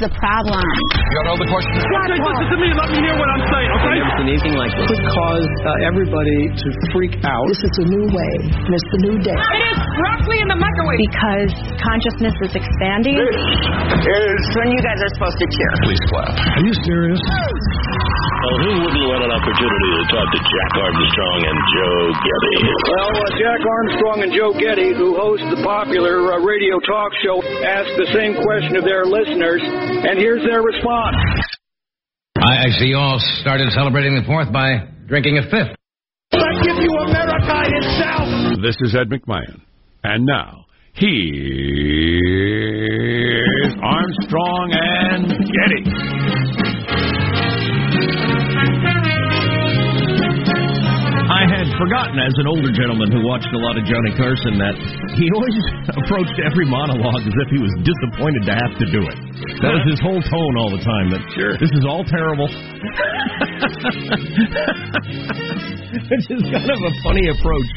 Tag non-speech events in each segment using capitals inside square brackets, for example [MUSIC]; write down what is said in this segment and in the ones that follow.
the problem? You got all the questions? Okay, listen to me. Let me hear what I'm saying, okay? I've never seen anything like this. Could cause uh, everybody to freak out. This is a new way, and it's a new day. It is broccoli in the microwave. Because consciousness is expanding. This Is when you guys are supposed to cheer. Please clap. Are you serious? Well, who wouldn't want an opportunity to talk to Jack Armstrong and Joe Getty? Well, uh, Jack Armstrong and Joe Getty, who host the popular uh, radio talk show, ask the same question of their listeners, and here's their response. I, I see you all started celebrating the 4th by drinking a fifth. I give you America itself. This is Ed McMahon. And now, here's Armstrong and Getty. Forgotten, as an older gentleman who watched a lot of Johnny Carson, that he always [LAUGHS] approached every monologue as if he was disappointed to have to do it. That was his whole tone all the time. That Sure. this is all terrible. [LAUGHS] Which is kind of a funny approach.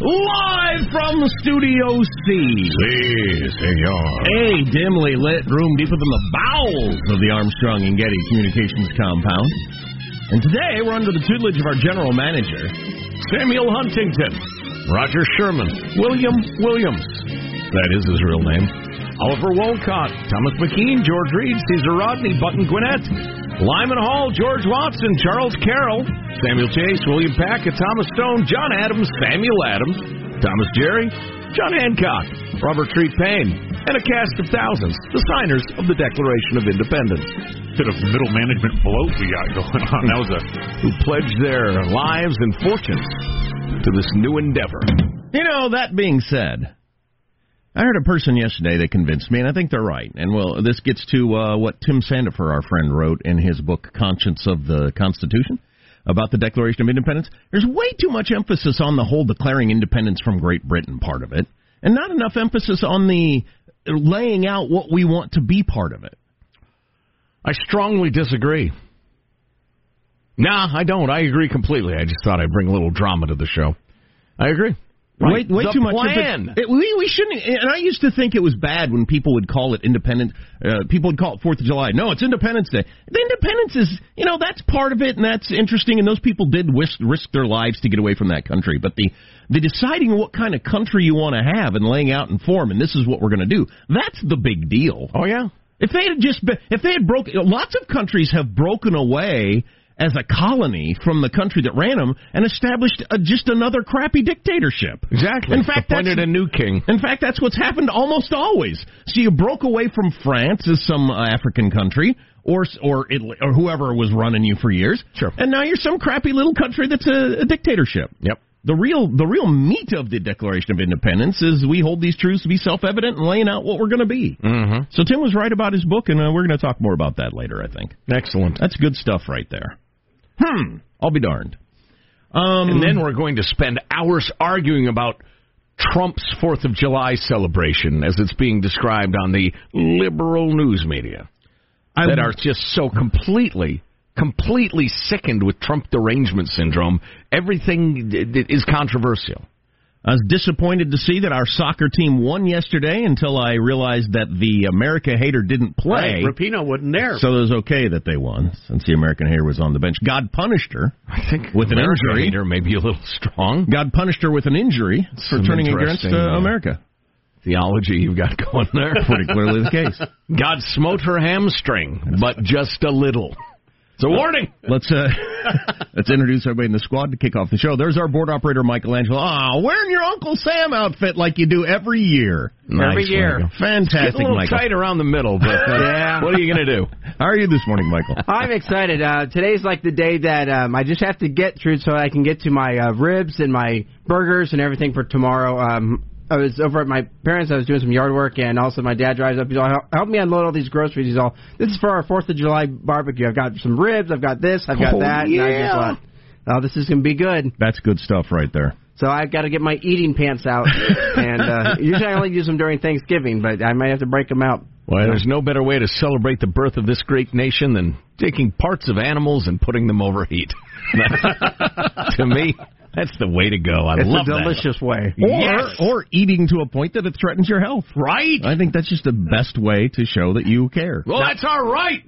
Live from Studio C. Si, senor. A dimly lit room deeper than the bowels of the Armstrong and Getty Communications compound. And today we're under the tutelage of our general manager, Samuel Huntington, Roger Sherman, William Williams. That is his real name. Oliver Wolcott, Thomas McKean, George Read, Caesar Rodney, Button Gwinnett, Lyman Hall, George Watson, Charles Carroll, Samuel Chase, William Packett, Thomas Stone, John Adams, Samuel Adams, Thomas Jerry, John Hancock, Robert Treat Paine, and a cast of thousands, the signers of the Declaration of Independence. Bit of middle management bloat we got going on. That was a who pledged their lives and fortunes to this new endeavor. You know, that being said, I heard a person yesterday that convinced me, and I think they're right. And well, this gets to uh, what Tim Sandefur, our friend, wrote in his book Conscience of the Constitution about the Declaration of Independence. There's way too much emphasis on the whole declaring independence from Great Britain part of it, and not enough emphasis on the laying out what we want to be part of it. I strongly disagree. Nah, I don't. I agree completely. I just thought I'd bring a little drama to the show. I agree. Way, way the too much. plan. Of it, it, we we shouldn't. And I used to think it was bad when people would call it independent. Uh, people would call it Fourth of July. No, it's Independence Day. The independence is, you know, that's part of it, and that's interesting. And those people did risk, risk their lives to get away from that country. But the the deciding what kind of country you want to have and laying out in form, and this is what we're going to do. That's the big deal. Oh yeah. If they had just been, if they had broken, lots of countries have broken away as a colony from the country that ran them and established a, just another crappy dictatorship. Exactly. In fact, appointed that's- a new king. In fact, that's what's happened almost always. So you broke away from France as some uh, African country, or or Italy, or whoever was running you for years. Sure. And now you're some crappy little country that's a, a dictatorship. Yep. The real the real meat of the Declaration of Independence is we hold these truths to be self evident and laying out what we're going to be. Mm-hmm. So Tim was right about his book, and uh, we're going to talk more about that later. I think Excellent. that's good stuff right there. Hmm. I'll be darned. Um, And then we're going to spend hours arguing about Trump's Fourth of July celebration as it's being described on the liberal news media I- that are just so completely, completely sickened with Trump derangement syndrome. Everything d- d- is controversial. I was disappointed to see that our soccer team won yesterday until I realized that the America hater didn't play. Right, Rapinoe wasn't there. So it was okay that they won since the American hater was on the bench. God punished her I think with an injury. hater may be a little strong. God punished her with an injury for turning against uh, uh, America. Theology you've got going there. [LAUGHS] Pretty clearly the case. God smote her hamstring, but just a little. It's a warning. [LAUGHS] Let's uh, [LAUGHS] let's introduce everybody in the squad to kick off the show. There's our board operator Michelangelo. Ah, wearing your Uncle Sam outfit like you do every year. Nice, year. Michael. Fantastic, It's a little Michael. tight around the middle, but uh, [LAUGHS] Yeah. what are you going to do? How are you this morning, Michael? I'm excited. Uh, today's like the day that um, I just have to get through so I can get to my uh, ribs and my burgers and everything for tomorrow. Um, I was over at my parents. I was doing some yard work, and also my dad drives up. He's all, "Help- help me unload all these groceries." He's all, "This is for our Fourth of July barbecue. I've got some ribs. I've got this. I've got Oh, that." And I just thought, "Oh, this is gonna be good." That's good stuff right there. So I've got to get my eating pants out, [LAUGHS] and uh, usually I only use them during Thanksgiving, but I might have to break them out. Well, there's no better way to celebrate the birth of this great nation than taking parts of animals and putting them over heat. [LAUGHS] [LAUGHS] to me, That's the way to go. I it's love a that. delicious way. Or, Yes. or eating to a point that it threatens your health. Right. I think that's just the best way to show that you care. Well, that's our right.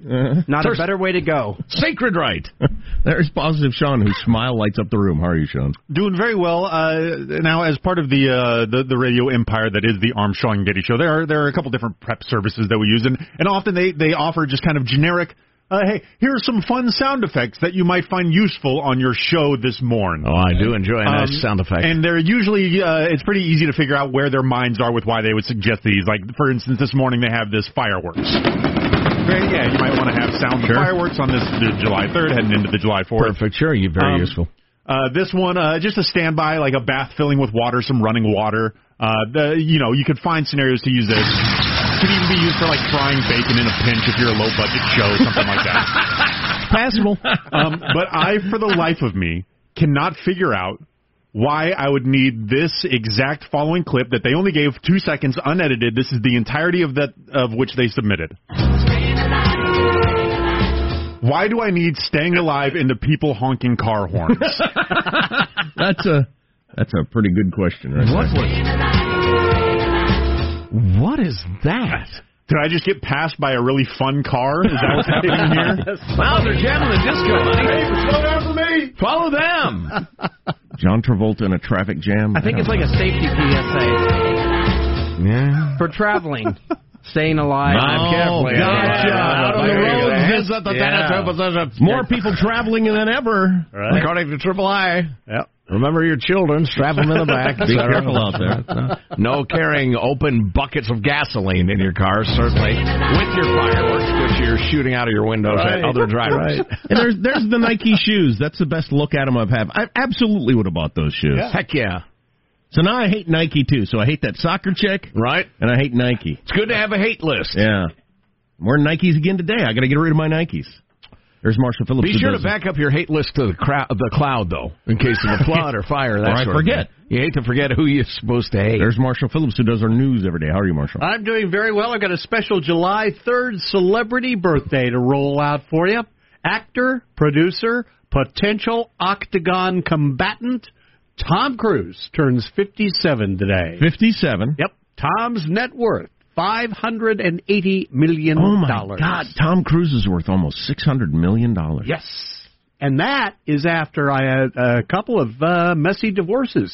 Not a better way to go. Sacred right. [LAUGHS] There's positive Sean, whose smile lights up the room. How are you, Sean? Doing very well. Uh, now, as part of the, uh, the the radio empire that is the Armstrong and Getty Show, there are there are a couple different prep services that we use, and and often they they offer just kind of generic. Uh, hey, here are some fun sound effects that you might find useful on your show this morning. Oh, I do enjoy a nice Um, sound effect. And they're usually, uh, it's pretty easy to figure out where their minds are with why they would suggest these. Like, for instance, this morning they have this fireworks. Yeah, you might want to have sound Sure. fireworks on this July 3rd, heading into the July 4th. Perfect. Sure, you're very Um, useful. Uh, this one, uh, just a standby, like a bath filling with water, some running water. Uh, the, you know, you could find scenarios to use this. Could even be used for like frying bacon in a pinch if you're a low budget show, or something like that. [LAUGHS] Passable. Um, but I, for the life of me, cannot figure out why I would need this exact following clip that they only gave two seconds unedited. This is the entirety of that of which they submitted. Why do I need "Staying Alive" into people honking car horns? [LAUGHS] that's a that's a pretty good question, right? What there. What is that? Did I just get passed by a really fun car? Is that what's happening here? [LAUGHS] Wow, they're jamming the disco, honey. Hey, slow down for me. Follow them. [LAUGHS] John Travolta in a traffic jam. I think it's like a safety PSA Yeah. for traveling. Staying alive. Drive oh, carefully. gotcha. Out on the There you road, visit the Yeah. More people traveling than ever. Right. According to Triple I. Yep. Remember your children, strap them in the back. Be careful out there. Uh, no carrying open buckets of gasoline in your car, certainly, with your fireworks, which you're shooting out of your windows at other drivers. And there's there's the Nike shoes. That's the best look at them I've had. I absolutely would have bought those shoes. Heck yeah. So now I hate Nike too. So I hate that soccer chick, Right? and I hate Nike. It's good to have a hate list. Yeah. More Nikes again today. I got to get rid of my Nikes. There's Marshall Phillips. Be sure to back up your hate list to the, crowd, the cloud, though, in case of a flood or fire. That Or I sort of forget. thing. You hate to forget who you're supposed to hate. There's Marshall Phillips who does our news every day. How are you, Marshall? I'm doing very well. I've got a special July 3rd celebrity birthday to roll out for you. Actor, producer, potential octagon combatant, Tom Cruise turns 57 today. 57. Yep. Tom's net worth, $580 million. Oh my God! Tom Cruise is worth almost six hundred million dollars. Yes. And that is after I had a couple of uh, messy divorces.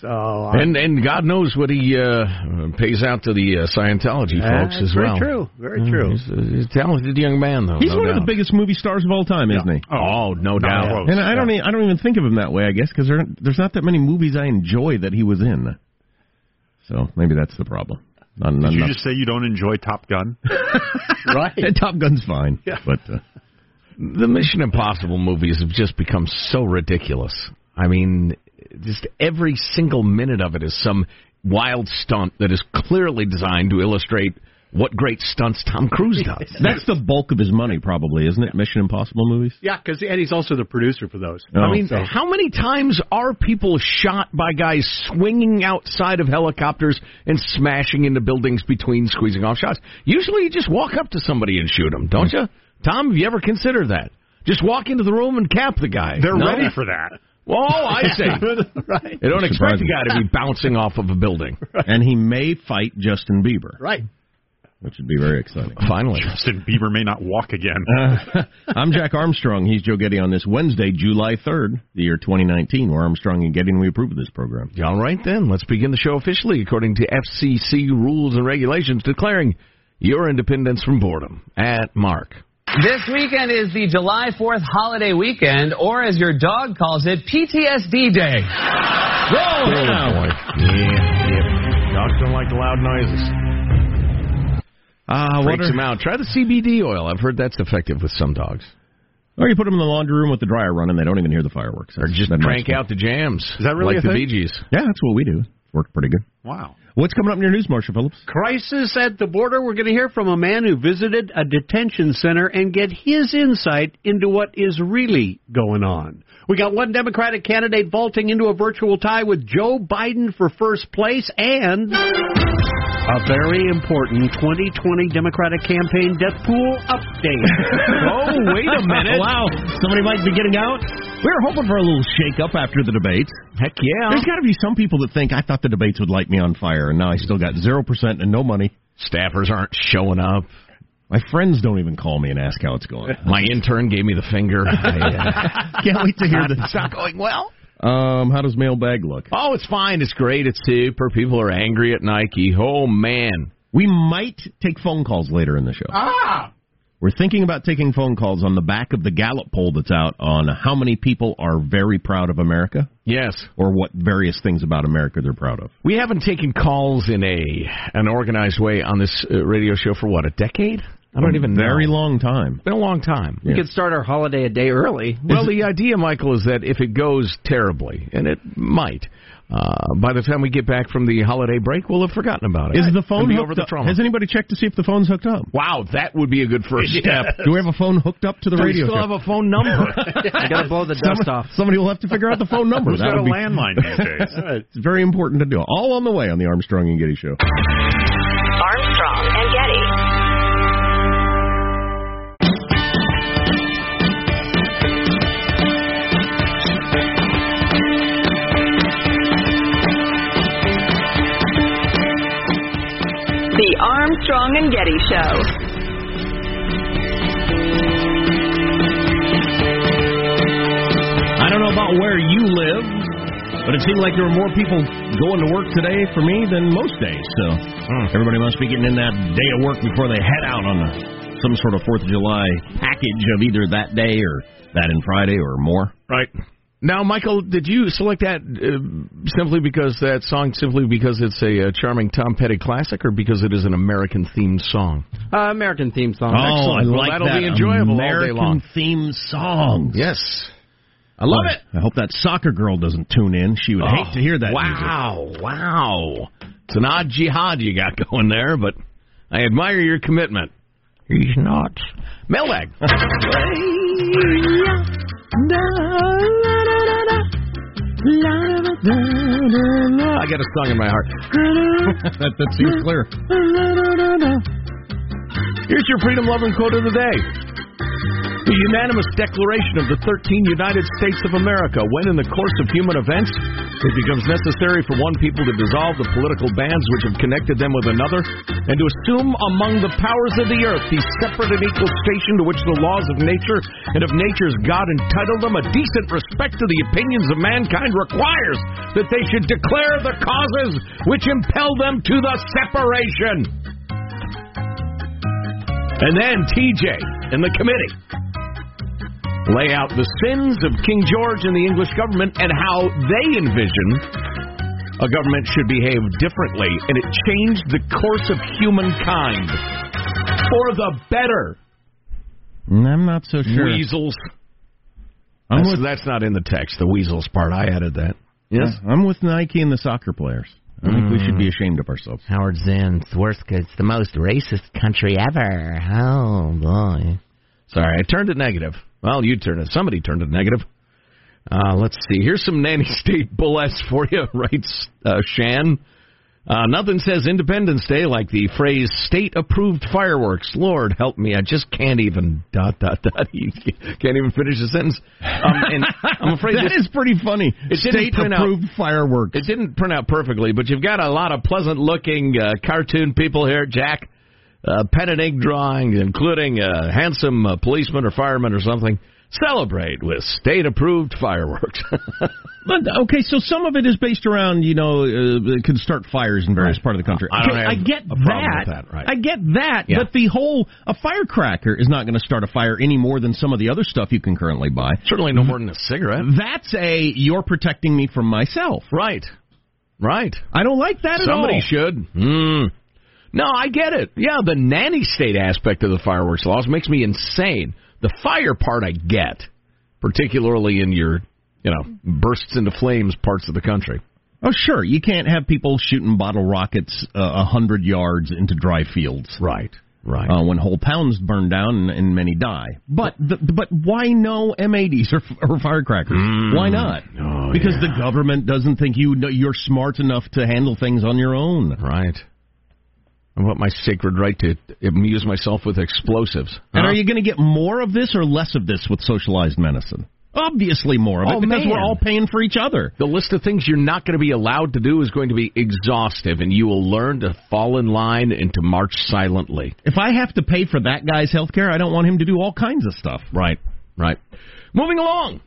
So I- and and God knows what he uh, pays out to the uh, Scientology folks That's as very well. true. Very true. He's a, he's a talented young man, though. He's no one of the biggest movie stars of all time, isn't he? Oh, no doubt. close. And I don't, I don't even think of him that way. I guess because there, there's not that many movies I enjoy that he was in. So maybe that's the problem. Not, not Did you enough. just say you don't enjoy Top Gun? [LAUGHS] right. Top Gun's fine, Yeah. but uh, The Mission Impossible movies have just become so ridiculous. I mean, just every single minute of it is some wild stunt that is clearly designed to illustrate what great stunts Tom Cruise does. [LAUGHS] that's the bulk of his money, probably, isn't it? Mission Impossible movies. Yeah, because and he's also the producer for those. Oh. I mean, how many times are people shot by guys swinging outside of helicopters and smashing into buildings between squeezing off shots? Usually you just walk up to somebody and shoot them, don't you? Tom, have you ever considered that? Just walk into the room and cap the guy. They're No? ready for that. Oh, I [LAUGHS] see. right. They don't expect Surprising. a guy to be bouncing off of a building. And he may fight Justin Bieber, Right. Which would be very exciting. Finally. Justin Bieber may not walk again. Uh, [LAUGHS] I'm Jack Armstrong. He's Joe Getty on this Wednesday, July 3rd, the year 2019. We're Armstrong and Getty, and we approve of this program. All right, then. Let's begin the show officially according to FCC rules and regulations declaring your independence from boredom. At Mark. This weekend is the July 4th holiday weekend, or as your dog calls it, PTSD Day. Oh, boy. Yeah, yeah. Dogs don't like loud noises. Uh, Freaks them out. Try the CBD oil. I've heard that's effective with some dogs. Or you put them in the laundry room with the dryer running, they don't even hear the fireworks. Or just That crank out the jams. Is that really like a the thing? Bee Gees? Yeah, that's what we do. It's Worked pretty good. Wow. What's coming up in your news, Marshall Phillips? Crisis at the border. We're going to hear from a man who visited a detention center and get his insight into what is really going on. We got one Democratic candidate vaulting into a virtual tie with Joe Biden for first place and a very important 2020 Democratic campaign death pool update. [LAUGHS] Oh, wait a minute. [LAUGHS] wow. Somebody might be getting out? We were hoping for a little shake up after the debates. Heck yeah. There's got to be some people that think I thought the debates would light me on fire, and now I still got 0% and no money. Staffers aren't showing up. My friends don't even call me and ask how it's going. My intern gave me the finger. [LAUGHS] I, uh, Can't wait to hear this. It's not going well. Um, how does mailbag look? Oh, it's fine. It's great. It's super. People are angry at Nike. Oh, man. We might take phone calls later in the show. Ah! We're thinking about taking phone calls on the back of the Gallup poll that's out on how many people are very proud of America Yes. or what various things about America they're proud of. We haven't taken calls in a an organized way on this uh, radio show for what, a decade? I don't even know. Very long time. Been a long time. We could start our holiday a day early. Well, the idea, Michael, is that if it goes terribly, and it might, uh, by the time we get back from the holiday break, we'll have forgotten about it. Is the phone hooked over the up? trauma. Has anybody checked to see if the phone's hooked up? Wow, that would be a good first [LAUGHS] step. Do we have a phone hooked up to the Do we still show? have a phone number? [LAUGHS] I gotta blow the dust Somebody, off. somebody will have to figure out the phone number. Who's That got a be- landline these days? [LAUGHS] it's very important to do. All on the way on the Armstrong and Getty Show. The Armstrong and Getty Show. I don't know about where you live, but it seemed like there were more people going to work today for me than most days. So hmm. everybody must be getting in that day of work before they head out on a, some sort of Fourth of July package of either that day or that in Friday or more. Right. Now, Michael, did you select that uh, simply because that song, simply because it's a, uh charming Tom Petty classic, or because it is an American themed song? Uh, American themed song. Oh, I Excellent. Well, like that'll that be enjoyable all day long. American long. theme songs. Yes. I love Boy, it. I hope that soccer girl doesn't tune in. She would hate to hear that. music. Wow, wow. It's an odd jihad you got [LAUGHS] going there, but I admire your commitment. He's not. Mailbag. I got a song in my heart. [LAUGHS] that, that seems clear. [LAUGHS] Here's your freedom loving quote of the day. The unanimous declaration of the 13 United States of America when in the course of human events it becomes necessary for one people to dissolve the political bands which have connected them with another and to assume among the powers of the earth the separate and equal station to which the laws of nature and of nature's God entitle them a decent respect to the opinions of mankind requires that they should declare the causes which impel them to the separation. And then TJ and the committee lay out the sins of King George and the English government and how they envision a government should behave differently. And it changed the course of humankind for the better. I'm not so sure. Weasels. I'm That's, with, that's not in the text, the weasels part. I added that. Yes? I'm with Nike and the soccer players. I think we should be mm. ashamed of ourselves. Howard Zinn, Swirsky, it's the most racist country ever. Oh, boy. Sorry, I turned it negative. Well, you turned it. Somebody turned it negative. Uh, let's see. Here's some nanny [LAUGHS] state bullets for you, writes uh, Shan. Uh, nothing says Independence Day like the phrase "state approved fireworks." Lord help me, I just can't even dot dot dot. [LAUGHS] You can't even finish the sentence. Um, and I'm [LAUGHS] afraid that this, is pretty funny. It didn't State print out- approved fireworks. it didn't print out perfectly, but you've got a lot of pleasant looking uh, cartoon people here, Jack. Uh, pen and ink drawings, including a handsome uh, policeman or fireman or something. Celebrate with state approved fireworks. [LAUGHS] But okay, so some of it is based around you know uh, it can start fires in various parts of the country. I don't Okay, I get that. with that, right. I get that. Yeah. But the whole a firecracker is not going to start a fire any more than some of the other stuff you can currently buy. Certainly no more than a cigarette. That's a you're protecting me from myself. Right. Right. I don't like that at all. Somebody should. Mm. No, I get it. Yeah, the nanny state aspect of the fireworks laws makes me insane. The fire part I get, particularly in your, you know, bursts into flames parts of the country. Oh, sure. You can't have people shooting bottle rockets uh, a hundred yards into dry fields. Right. Right. Uh, when whole towns burn down and, and many die. But the, but why no M80s or, or firecrackers? Why not? Oh, because yeah. the government doesn't think you you're smart enough to handle things on your own. Right. I want my sacred right to amuse myself with explosives. And are you going to get more of this or less of this with socialized medicine? Obviously more of it Oh, because man. we're all paying for each other. The list of things you're not going to be allowed to do is going to be exhaustive, and you will learn to fall in line and to march silently. If I have to pay for that guy's health care, I don't want him to do all kinds of stuff. Right, right. Moving along.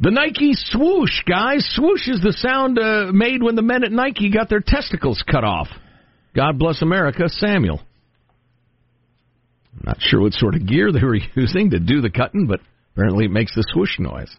The Nike swoosh, guys. Swoosh is the sound uh, made when the men at Nike got their testicles cut off. God bless America, Samuel. I'm not sure what sort of gear they were [LAUGHS] using to do the cutting, but apparently it makes the swoosh noise.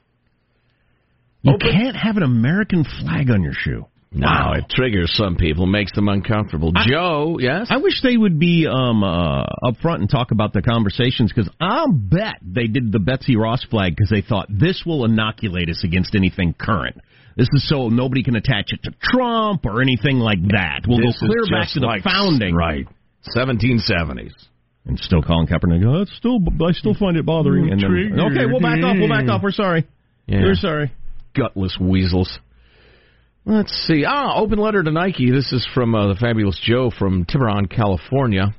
You can't have an American flag on your shoe. Wow, it triggers some people, makes them uncomfortable. Joe, yes? I wish they would be um, uh, up front and talk about the conversations because I'll bet they did the Betsy Ross flag because they thought this will inoculate us against anything current. This is so nobody can attach it to Trump or anything like that. We'll This go clear back to the like- founding. Right. 1770s. And still Colin Kaepernick, oh, it's still, I still find it bothering. And then, okay, we'll back off. We'll back off. We're sorry. Yeah. We're sorry. Gutless weasels. Let's see. Ah, open letter to Nike. This is from uh, the fabulous Joe from Tiburon, California.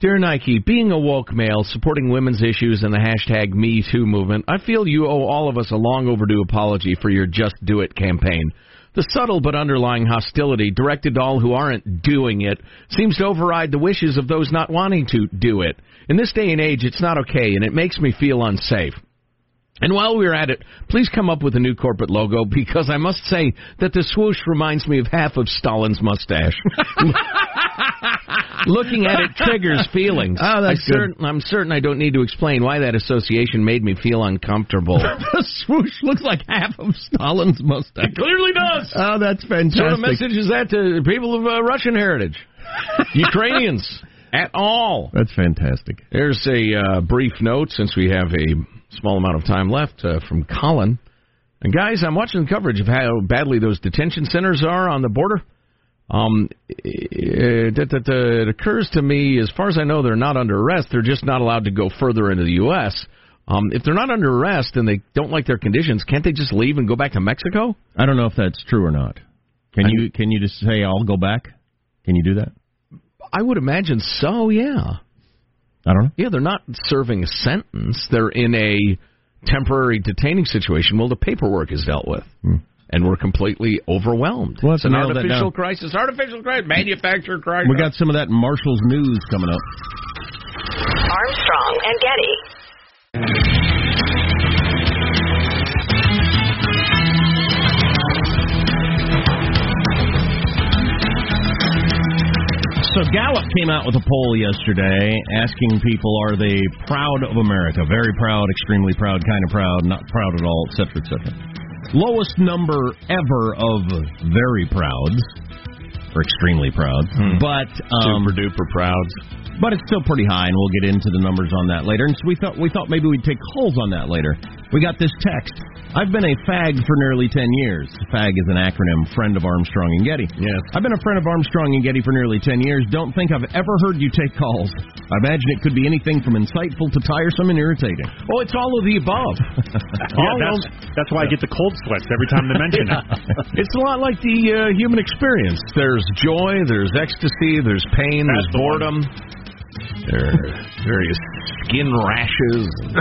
Dear Nike, being a woke male, supporting women's issues and the hashtag Me Too movement, I feel you owe all of us a long overdue apology for your Just Do It campaign. The subtle but underlying hostility directed to all who aren't doing it seems to override the wishes of those not wanting to do it. In this day and age, it's not okay, and it makes me feel unsafe. And while we're at it, please come up with a new corporate logo because I must say that the swoosh reminds me of half of Stalin's mustache. [LAUGHS] Looking at it triggers feelings. [LAUGHS] Oh, that's I certain, I'm certain I don't need to explain why that association made me feel uncomfortable. [LAUGHS] the swoosh looks like half of Stalin's mustache. It clearly does. Oh, that's fantastic. What sort of message is that to people of uh, Russian heritage? Ukrainians at all. That's fantastic. There's a uh, brief note since we have a small amount of time left uh, from Colin. And guys, I'm watching the coverage of how badly those detention centers are on the border. Um, it, it, it, it occurs to me, as far as I know, they're not under arrest. They're just not allowed to go further into the U.S. Um, if they're not under arrest and they don't like their conditions, can't they just leave and go back to Mexico? I don't know if that's true or not. Can I- you can you just say I'll go back? Can you do that? I would imagine so. Yeah. I don't know. Yeah, they're not serving a sentence. They're in a temporary detaining situation. Well, the paperwork is dealt with. Hmm. And we're completely overwhelmed. We'll it's an artificial crisis. Artificial crisis. Manufactured crisis. We got some of that Marshall's news coming up. Armstrong and Getty. So Gallup came out with a poll yesterday asking people are they proud of America? Very proud, extremely proud, kind of proud, not proud at all, etc., etc. Lowest number ever of very proud or extremely proud, but um, Super duper proud. but it's still pretty high, and we'll get into the numbers on that later. And so we thought we thought maybe we'd take calls on that later. We got this text. I've been a fag for nearly ten years. FAG is an acronym, friend of Armstrong and Getty. Yes. I've been a friend of Armstrong and Getty for nearly ten years. Don't think I've ever heard you take calls. I imagine it could be anything from insightful to tiresome and irritating. Oh, it's all of the above. [LAUGHS] Yeah, that's, that's why I get the cold sweats every time they mention it. [LAUGHS] it's a lot like the uh, human experience. There's joy, there's ecstasy, there's pain, That's there's the boredom. There are various skin rashes, [LAUGHS]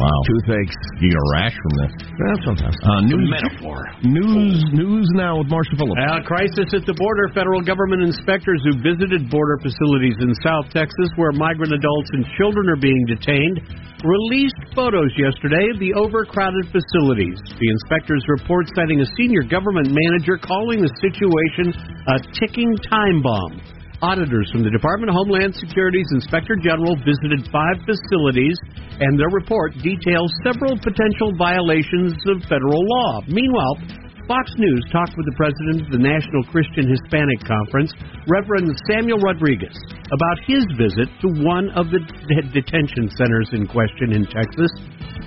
Wow. toothaches. You get a rash from this. That's sometimes. Uh, news, metaphor. news, news now with Marshall Phillips. Uh, crisis at the border. Federal government inspectors who visited border facilities in South Texas where migrant adults and children are being detained released photos yesterday of the overcrowded facilities. The inspectors report citing a senior government manager calling the situation a ticking time bomb. Auditors from the Department of Homeland Security's Inspector General visited five facilities, and their report details several potential violations of federal law. Meanwhile, Fox News talked with the president of the National Christian Hispanic Conference, Reverend Samuel Rodriguez, about his visit to one of the de- detention centers in question in Texas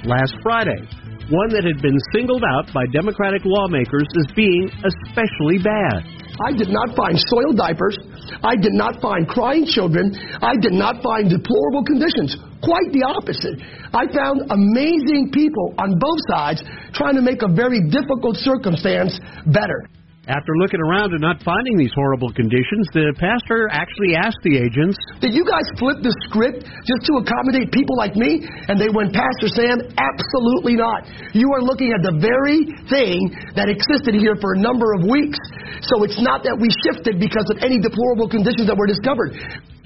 last Friday, one that had been singled out by Democratic lawmakers as being especially bad. I did not find soiled diapers. I did not find crying children. I did not find deplorable conditions. Quite the opposite. I found amazing people on both sides trying to make a very difficult circumstance better. After looking around and not finding these horrible conditions, the pastor actually asked the agents, Did you guys flip the script just to accommodate people like me? And they went, Pastor Sam, absolutely not. You are looking at the very thing that existed here for a number of weeks. So it's not that we shifted because of any deplorable conditions that were discovered.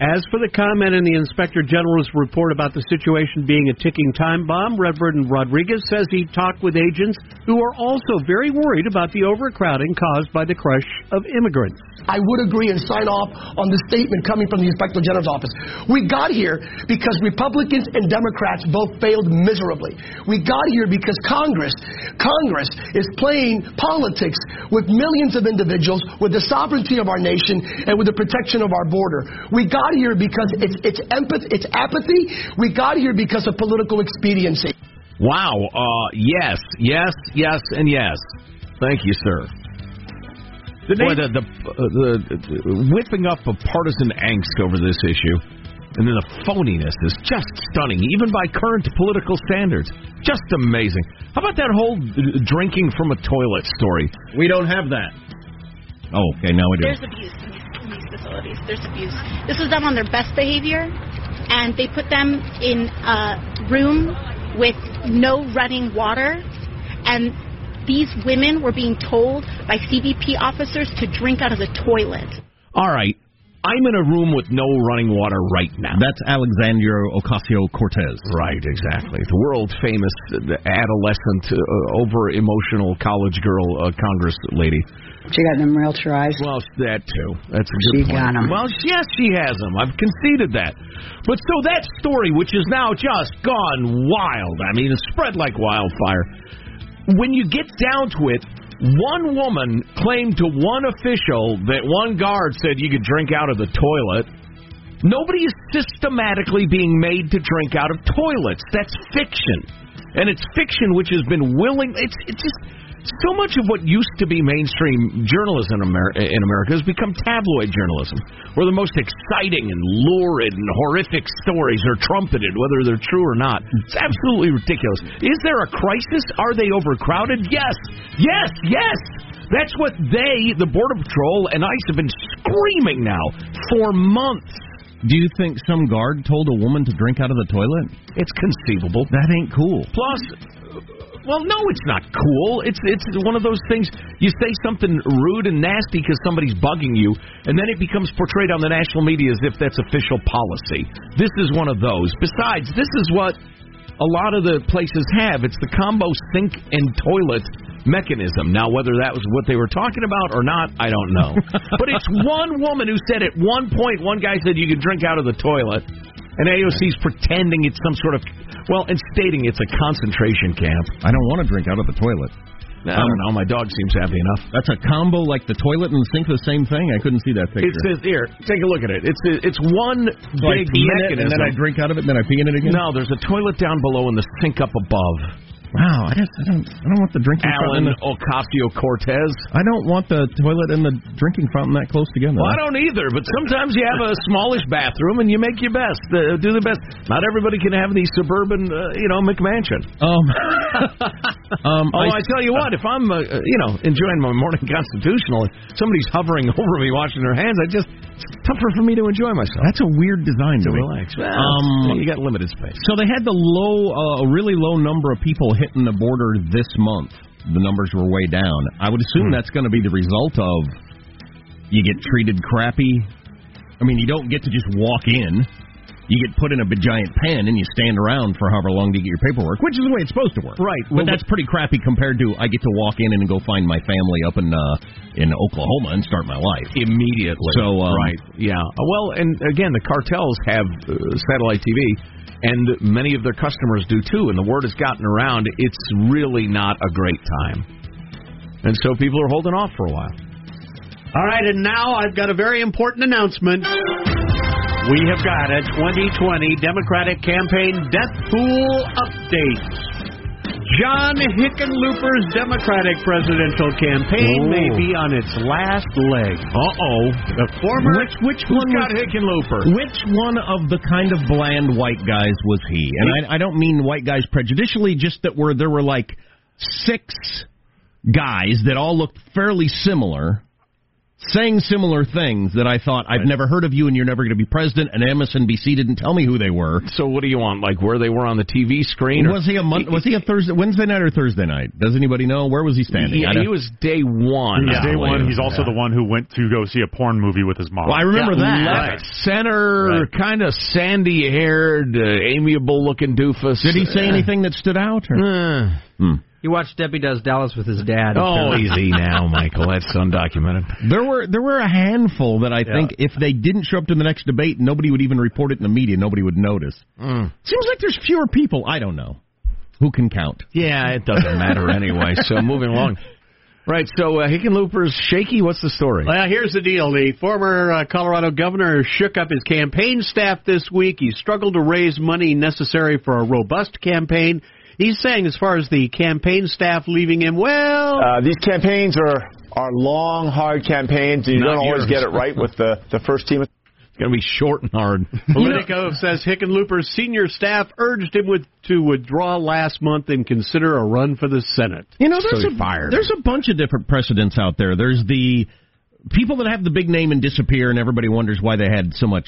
As for the comment in the Inspector General's report about the situation being a ticking time bomb, Reverend Rodriguez says he talked with agents who are also very worried about the overcrowding caused by the crush of immigrants. I would agree and sign off on the statement coming from the Inspector General's office. We got here because Republicans and Democrats both failed miserably. We got here because Congress, Congress is playing politics with millions of individuals, with the sovereignty of our nation, and with the protection of our border. We got here because it's it's empathy, it's apathy. We got here because of political expediency. Wow. Uh, yes, yes, yes, and yes. Thank you, sir. The Boy, the, the, uh, the, the whipping up of partisan angst over this issue, and then the phoniness is just stunning, even by current political standards. Just amazing. How about that whole drinking from a toilet story? We don't have that. Oh, okay, now we do. There's abuse in these, in these facilities. There's abuse. This was done on their best behavior, and they put them in a room with no running water, and these women were being told by CBP officers to drink out of the toilet. All right. I'm in a room with no running water right now. That's Alexandria Ocasio Cortez. Right, exactly. The world famous adolescent, uh, over emotional college girl uh, Congress lady. She got them real eyes. Well, that too. That's a She good point. got 'em. Well, yes, she has them. I've conceded that. But so that story, which is now just gone wild. I mean, it's spread like wildfire. When you get down to it, one woman claimed to one official that one guard said you could drink out of the toilet. Nobody is systematically being made to drink out of toilets. That's fiction. And it's fiction which has been willing it's it's just so much of what used to be mainstream journalism in America, in America has become tabloid journalism, where the most exciting and lurid and horrific stories are trumpeted, whether they're true or not. It's absolutely ridiculous. Is there a crisis? Are they overcrowded? Yes. Yes, yes. That's what they, the Border Patrol, and ICE have been screaming now for months. Do you think some guard told a woman to drink out of the toilet? It's conceivable. That ain't cool. Plus, well, no, it's not cool. It's it's one of those things. You say something rude and nasty because somebody's bugging you, and then it becomes portrayed on the national media as if that's official policy. This is one of those. Besides, this is what a lot of the places have. It's the combo sink and toilet mechanism. Now, whether that was what they were talking about or not, I don't know. [LAUGHS] but it's one woman who said at one point, one guy said you could drink out of the toilet, and AOC's pretending it's some sort of, well, and stating it's a concentration camp. I don't want to drink out of the toilet. I don't know. My dog seems happy enough. That's a combo like the toilet and the sink, the same thing. I couldn't see that picture. It says here. Take a look at it. It's it's one So big in it, mechanism. and then I drink out of it, and then I pee in it again. No, there's a toilet down below and the sink up above. Wow, I just I don't I don't want the drinking Alan fountain. Alan Ocasio Cortez. I don't want the toilet and the drinking fountain that close together. Well, I don't either, but sometimes you have a smallish bathroom and you make your best. Uh, do the best. Not everybody can have the suburban, uh, you know, McMansion. Um, [LAUGHS] [LAUGHS] um, oh, I- I, tell you what, if I'm, uh, uh, you know, enjoying my morning [LAUGHS] constitutional and somebody's hovering over me, washing their hands, I just it's tougher for me to enjoy myself. That's a weird design to to relax. Well, Um, you got limited space. So they had the low, uh, a really low number of people hitting the border this month. The numbers were way down. I would assume Hmm. that's going to be the result of you get treated crappy. I mean, you don't get to just walk in. You get put in a big giant pen and you stand around for however long to get your paperwork, which is the way it's supposed to work. Right. But that's pretty crappy compared to I get to walk in and go find my family up in uh, in Oklahoma and start my life immediately. So um, right, yeah. Uh, Well, and again, the cartels have uh, satellite TV, and many of their customers do too. And the word has gotten around. It's really not a great time, and so people are holding off for a while. All right, and now I've got a very important announcement. We have got a 2020 Democratic campaign death pool update. John Hickenlooper's Democratic presidential campaign may be on its last leg. Uh oh. The former Which which one got was Hickenlooper? Which one of the kind of bland white guys was he? And I, I don't mean white guys prejudicially, just that were there were like six guys that all looked fairly similar, saying similar things that I thought I've never heard of you and you're never going to be president. And MSNBC didn't tell me who they were. So what do you want? Like where they were on the TV screen? or- Was he a mon- was he a Thursday Wednesday night or Thursday night? Does anybody know where was he standing? He, he was day one. He's I day one. He's also the one who went to go see a porn movie with his mom. Well, I remember that. Left center, kind of sandy haired, uh, amiable looking doofus. Did he say anything that stood out? Or? Uh, Hmm. He watched Debbie Does Dallas with his dad. Oh, [LAUGHS] easy now, Michael. That's undocumented. There were there were a handful that I think if they didn't show up to the next debate, nobody would even report it in the media. Nobody would notice. Mm. Seems like there's fewer people. I don't know. Who can count? Yeah, it doesn't matter anyway. So moving along. Right, so uh, Hickenlooper's shaky. What's the story? Well, here's the deal. The former uh, Colorado governor shook up his campaign staff this week. He struggled to raise money necessary for a robust campaign. He's saying, as far as the campaign staff leaving him, well, Uh, these campaigns are are long, hard campaigns. and You don't always yours. get it right with the the first team. It's going to be short and hard. [LAUGHS] Politico says Hickenlooper's senior staff urged him with, to withdraw last month and consider a run for the Senate. You know, there's So a fired. there's a bunch of different precedents out there. There's the people that have the big name and disappear, and everybody wonders why they had so much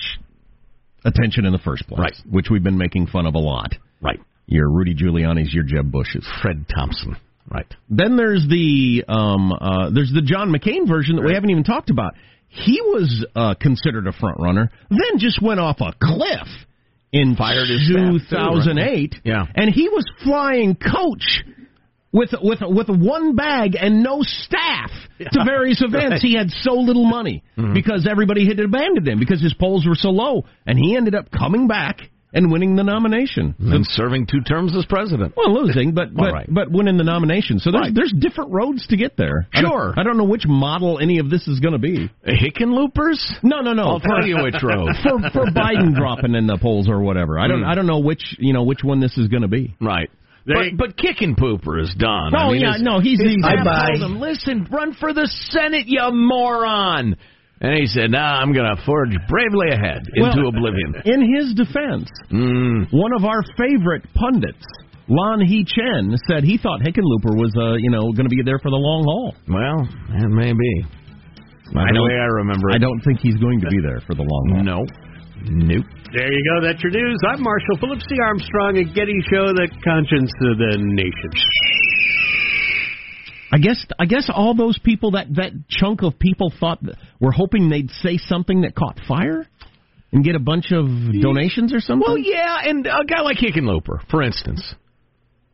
attention in the first place. Right. Which we've been making fun of a lot. Right. Your Rudy Giuliani's, your Jeb Bush's. Fred Thompson. Right. Then there's the um, uh, there's the John McCain version that we haven't even talked about. He was uh, considered a front runner, then just went off a cliff in Fired his staff, too, right? 2008. Yeah. and he was flying coach with with with one bag and no staff to various [LAUGHS] events. He had so little money Mm-hmm. because everybody had abandoned him because his polls were so low, and he ended up coming back and winning the nomination. And then serving two terms as president. Well, losing, but but All right. but winning the nomination. So there's Right. there's different roads to get there. I don't- Sure. I don't, know which model any of this is going to be. Hickenloopers? No, no, no. I'll tell you which [LAUGHS] road. for for Biden dropping in the polls or whatever. I don't Hmm. I don't know which you know which one this is going to be. Right. They- But, but kicking pooper is done. Oh I mean, yeah, his- no, he's his he's staff bye told him, Listen, run for the Senate, you moron. And he said, "Nah, I'm going to forge bravely ahead into Well, oblivion." In his defense, Mm. one of our favorite pundits, Lanhee Chen, said he thought Hickenlooper was uh you know going to be there for the long haul. Well, it may be. By I the don't- way I remember it. I don't think he's going to be there for the long haul. No. Nope. There you go. That's your news. I'm Marshall Phillips, the Armstrong and Getty Show, the conscience of the nation. I guess I guess all those people that that chunk of people thought were hoping they'd say something that caught fire and get a bunch of donations or something. Well, yeah, and a guy like Hickenlooper, for instance,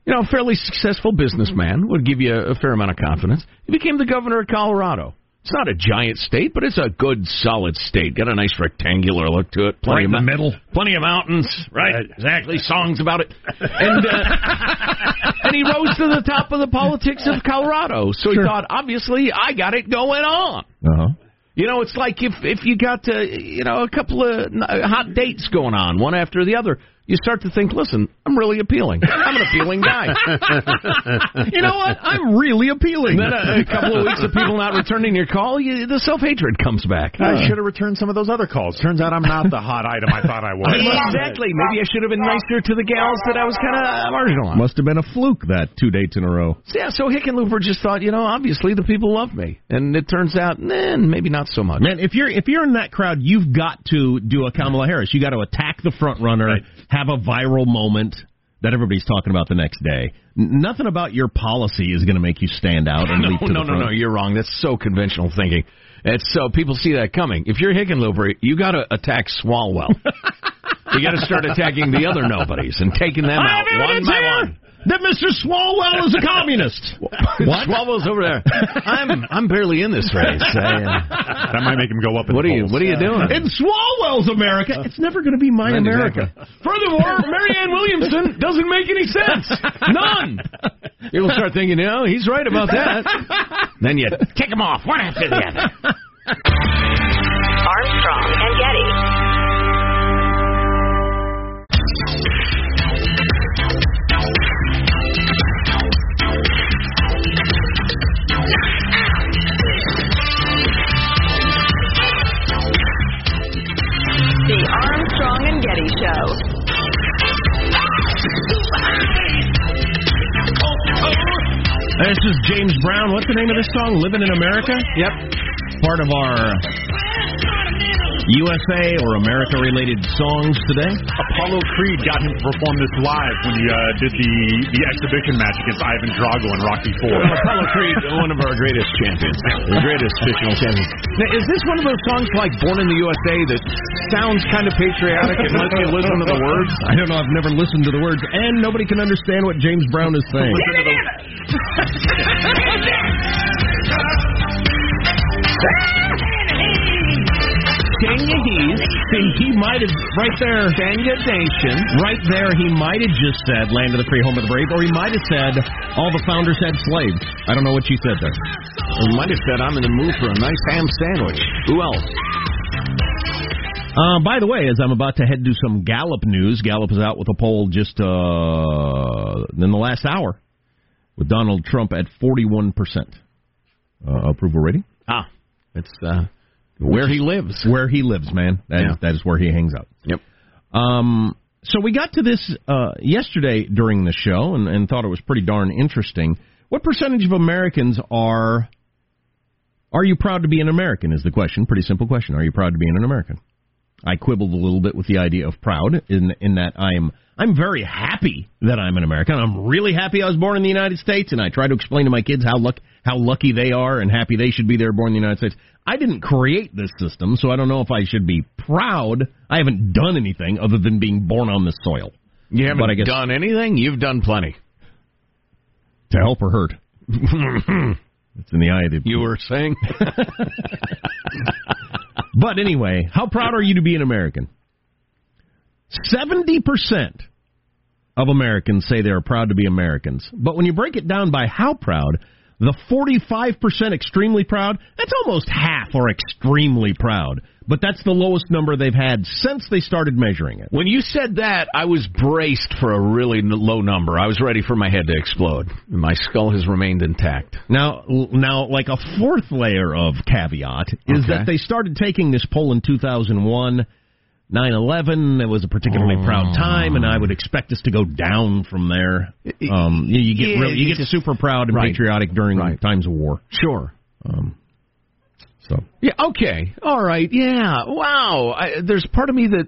you know, a fairly successful businessman would give you a, a fair amount of confidence. He became the governor of Colorado. It's not a giant state, but it's a good, solid state. Got a nice rectangular look to it. Plenty Right in of the middle. Plenty of mountains. Right. Exactly. Songs about it. And uh, [LAUGHS] and he rose to the top of the politics of Colorado. So Sure. he thought, obviously, I got it going on. Uh-huh. You know, it's like if if you got uh, you know a couple of hot dates going on, one after the other. You start to think, listen, I'm really appealing. I'm an appealing guy. [LAUGHS] you know what? I'm really appealing. then a, a couple of weeks of people not returning your call, you, the self hatred comes back. I should have returned some of those other calls. Turns out I'm not the hot item I thought I was. [LAUGHS] Exactly. Maybe I should have been nicer to the gals that I was kind of marginal on. Must have been a fluke that two dates in a row. So, yeah, so Hickenlooper just thought, you know, obviously the people love me, and it turns out, nah, maybe not so much. Man, if you're if you're in that crowd, you've got to do a Kamala Harris. You got to attack the front runner, have a viral moment that everybody's talking about the next day. N- nothing about your policy is going to make you stand out and [LAUGHS] no, leap to no, the no, front. no, you're wrong. That's so conventional thinking. It's so people see that coming. If you're Hickenlooper, you got to attack Swalwell. [LAUGHS] you got to start attacking the other nobodies and taking them out one by one. That Mr. Swalwell is a communist. [LAUGHS] What? Swalwell's over there. I'm I'm barely in this race. I, uh, That might make him go up in what the are you. What are you doing? In Swalwell's America, it's never going to be my Right, America. exactly. Furthermore, Marianne Williamson doesn't make any sense. None. You'll start thinking, you know, he's right about that. [LAUGHS] then you kick him off one after the other. Armstrong and Getty. This is James Brown. What's the name of this song? Living in America? Yep. Part of our USA or America related songs today. Apollo Creed got him to perform this live when he uh, did the the exhibition match against Ivan Drago in Rocky Four. Apollo Creed, one of our greatest champions, the greatest fictional champions. Now, is this one of those songs like Born in the USA that sounds kind of patriotic unless you listen to the words? I don't know. I've never listened to the words, and nobody can understand what James Brown is saying. You he's? See, he might have right there. Nation. Right there, he might have just said "Land of the Free, Home of the Brave," or he might have said "All the founders had slaves." I don't know what you said there. He might have said, I'm in the mood for a nice ham sandwich. Who else? Uh, by the way, as I'm about to head to some Gallup news, Gallup is out with a poll just uh, in the last hour with Donald Trump at 41 percent uh, approval rating. Ah, it's uh, where he lives. Where he lives, man. That, Yeah. is, that is where he hangs out. Yep. Um, so we got to this uh, yesterday during the show and, and thought it was pretty darn interesting. What percentage of Americans are are you proud to be an American? Is the question. Pretty simple question. Are you proud to be an American? I quibbled a little bit with the idea of proud in in that I'm I'm very happy that I'm an American. I'm really happy I was born in the United States, and I try to explain to my kids how luck how lucky they are and happy they should be there born in the United States. I didn't create this system, so I don't know if I should be proud. I haven't done anything other than being born on this soil. You haven't But I guess- done anything? You've done plenty. To help or hurt. [LAUGHS] it's in the eye of the. You were saying? [LAUGHS] [LAUGHS] But anyway, how proud are you to be an American? 70% of Americans say they are proud to be Americans. But when you break it down by how proud, the 45% extremely proud, that's almost half are extremely proud. But that's the lowest number they've had since they started measuring it. When you said that, I was braced for a really low number. I was ready for my head to explode. My skull has remained intact. Now, now, like a fourth layer of caveat is Okay. that they started taking this poll in 2001. 9/11. It was a particularly proud time, and I would expect us to go down from there. Um, you, you get Yeah, real, you you get just- super proud and Right. patriotic during times of war. Sure. Um, so Yeah. Okay. All right. Yeah. Wow. I, there's part of me that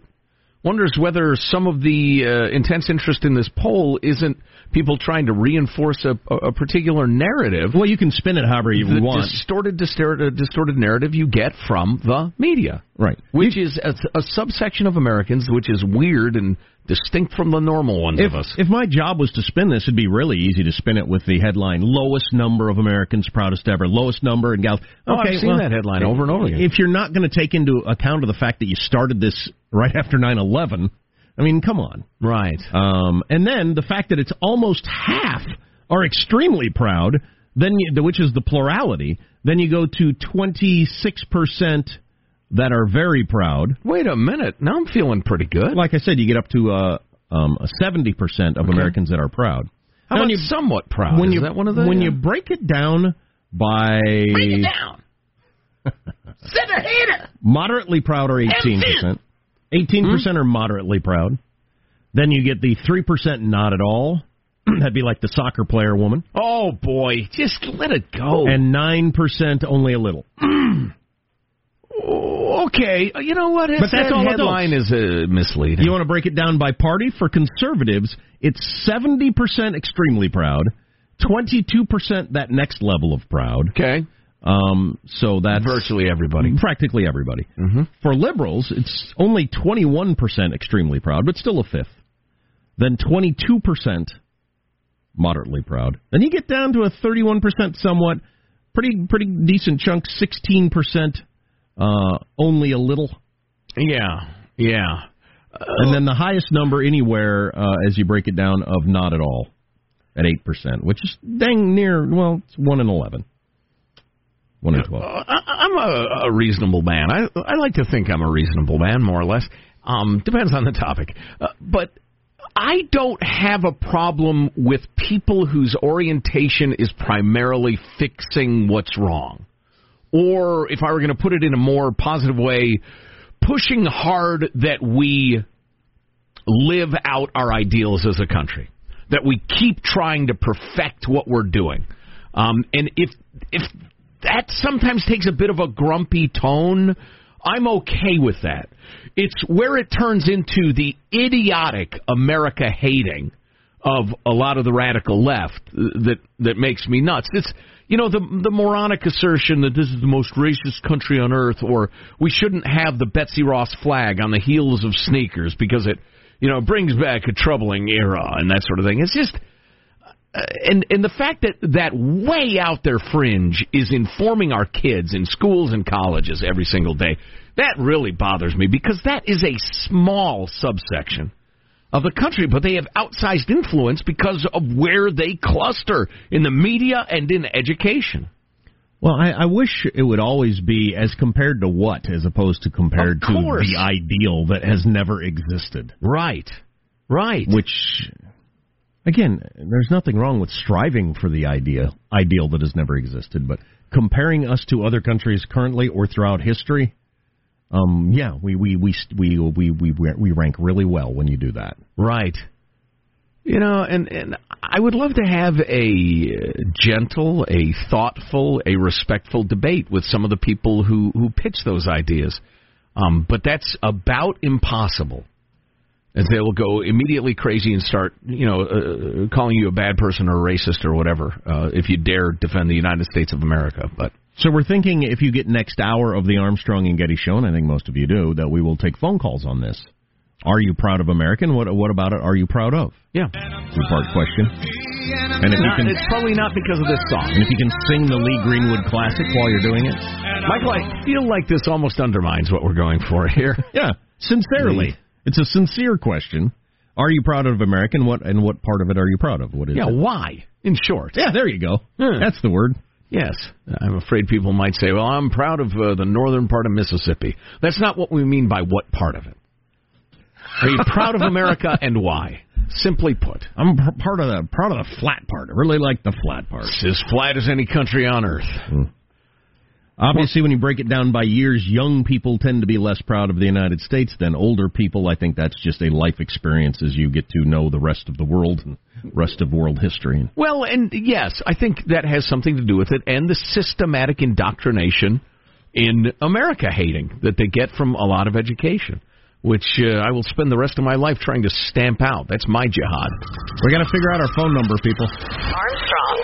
wonders whether some of the uh, intense interest in this poll isn't people trying to reinforce a, a a particular narrative. Well, you can spin it however you the want. Distorted, distorted, distorted narrative you get from the media, right? Which is a, a subsection of Americans, which is weird and distinct from the normal ones If, of us. if my job was to spin this, it'd be really easy to spin it with the headline "Lowest number of Americans proudest ever." Lowest number and gals. Oh, I've seen well, that headline over and over again. If you're not going to take into account of the fact that you started this right after 9/11, I mean, come on. Right. Um, and then the fact that it's almost half are extremely proud, then you, which is the plurality. Then you go to 26 percent that are very proud. Wait a minute. Now I'm feeling pretty good. Like I said, you get up to uh, um, a 70 percent of Americans that are proud. How Now, about you- somewhat proud? When Is you that one of the when uh, you break it down by break it down? Send a hater. moderately proud are 18 percent. 18 percent are moderately proud. Then you get the three percent not at all. [CLEARS THROAT] That'd be like the soccer player woman. Oh boy, just let it go. And nine percent only a little. [CLEARS THROAT] okay, you know what? But that's that all headline adults. is uh, misleading. You want to break it down by party? For conservatives, it's 70% extremely proud, 22% that next level of proud. Okay. Um, so that's virtually everybody. Practically everybody. Mm-hmm. For liberals, it's only 21% extremely proud, but still a fifth. Then 22% moderately proud. Then you get down to a 31% somewhat, pretty pretty decent chunk, 16% uh, only a little. Yeah, yeah. Uh, and then the highest number anywhere, uh, as you break it down, of not at all, at 8%, which is dang near, well, it's 1 in 11. 1 in 12. Uh, I, I'm a, a reasonable man. I I like to think I'm a reasonable man, more or less. Um, depends on the topic, uh, but I don't have a problem with people whose orientation is primarily fixing what's wrong, or if I were going to put it in a more positive way, pushing hard that we live out our ideals as a country, that we keep trying to perfect what we're doing. Um, and if if that sometimes takes a bit of a grumpy tone, I'm okay with that. It's where it turns into the idiotic America hating of a lot of the radical left that that makes me nuts. It's you know the the moronic assertion that this is the most racist country on earth, or we shouldn't have the Betsy Ross flag on the heels of sneakers because it you know brings back a troubling era and that sort of thing. It's just uh, and and the fact that that way out there fringe is informing our kids in schools and colleges every single day that really bothers me because that is a small subsection of the country, but they have outsized influence because of where they cluster in the media and in education. Well, I, I wish it would always be as compared to what, as opposed to compared to the ideal that has never existed. Right. Right. Which, again, there's nothing wrong with striving for the idea ideal that has never existed, but comparing us to other countries currently or throughout history, um, yeah, we we we we we we we rank really well when you do that. Right. You know, and and I would love to have a uh, gentle, a thoughtful, a respectful debate with some of the people who who pitch those ideas. Um, but that's about impossible. As they will go immediately crazy and start, you know, uh, calling you a bad person or a racist or whatever uh, if you dare defend the United States of America. But So we're thinking if you get next hour of the Armstrong and Getty show, and I think most of you do, that we will take phone calls on this. Are you proud of American? What what about it? Are you proud of? Yeah, two part question. And if you Not- can, it's probably not because of this song. and if you can sing the Lee Greenwood classic while you're doing it, Michael, I feel like this almost undermines what we're going for here. [LAUGHS] yeah, sincerely, it's a sincere question. Are you proud of American? What and what part of it are you proud of? What is Yeah, it? why? In short. Yeah, there you go. That's the word. Yes. I'm afraid people might say, well, I'm proud of uh, the northern part of Mississippi. That's not what we mean by what part of it. Are you proud of America [LAUGHS] and why? Simply put. I'm part of the proud of the flat part. I really like the flat part. It's as flat as any country on earth. Obviously, when you break it down by years, young people tend to be less proud of the United States than older people. I think that's just a life experience as you get to know the rest of the world and rest of world history. Well, and yes, I think that has something to do with it and the systematic indoctrination in America hating that they get from a lot of education, which uh, I will spend the rest of my life trying to stamp out. That's my jihad. We got to figure out our phone number, people. Armstrong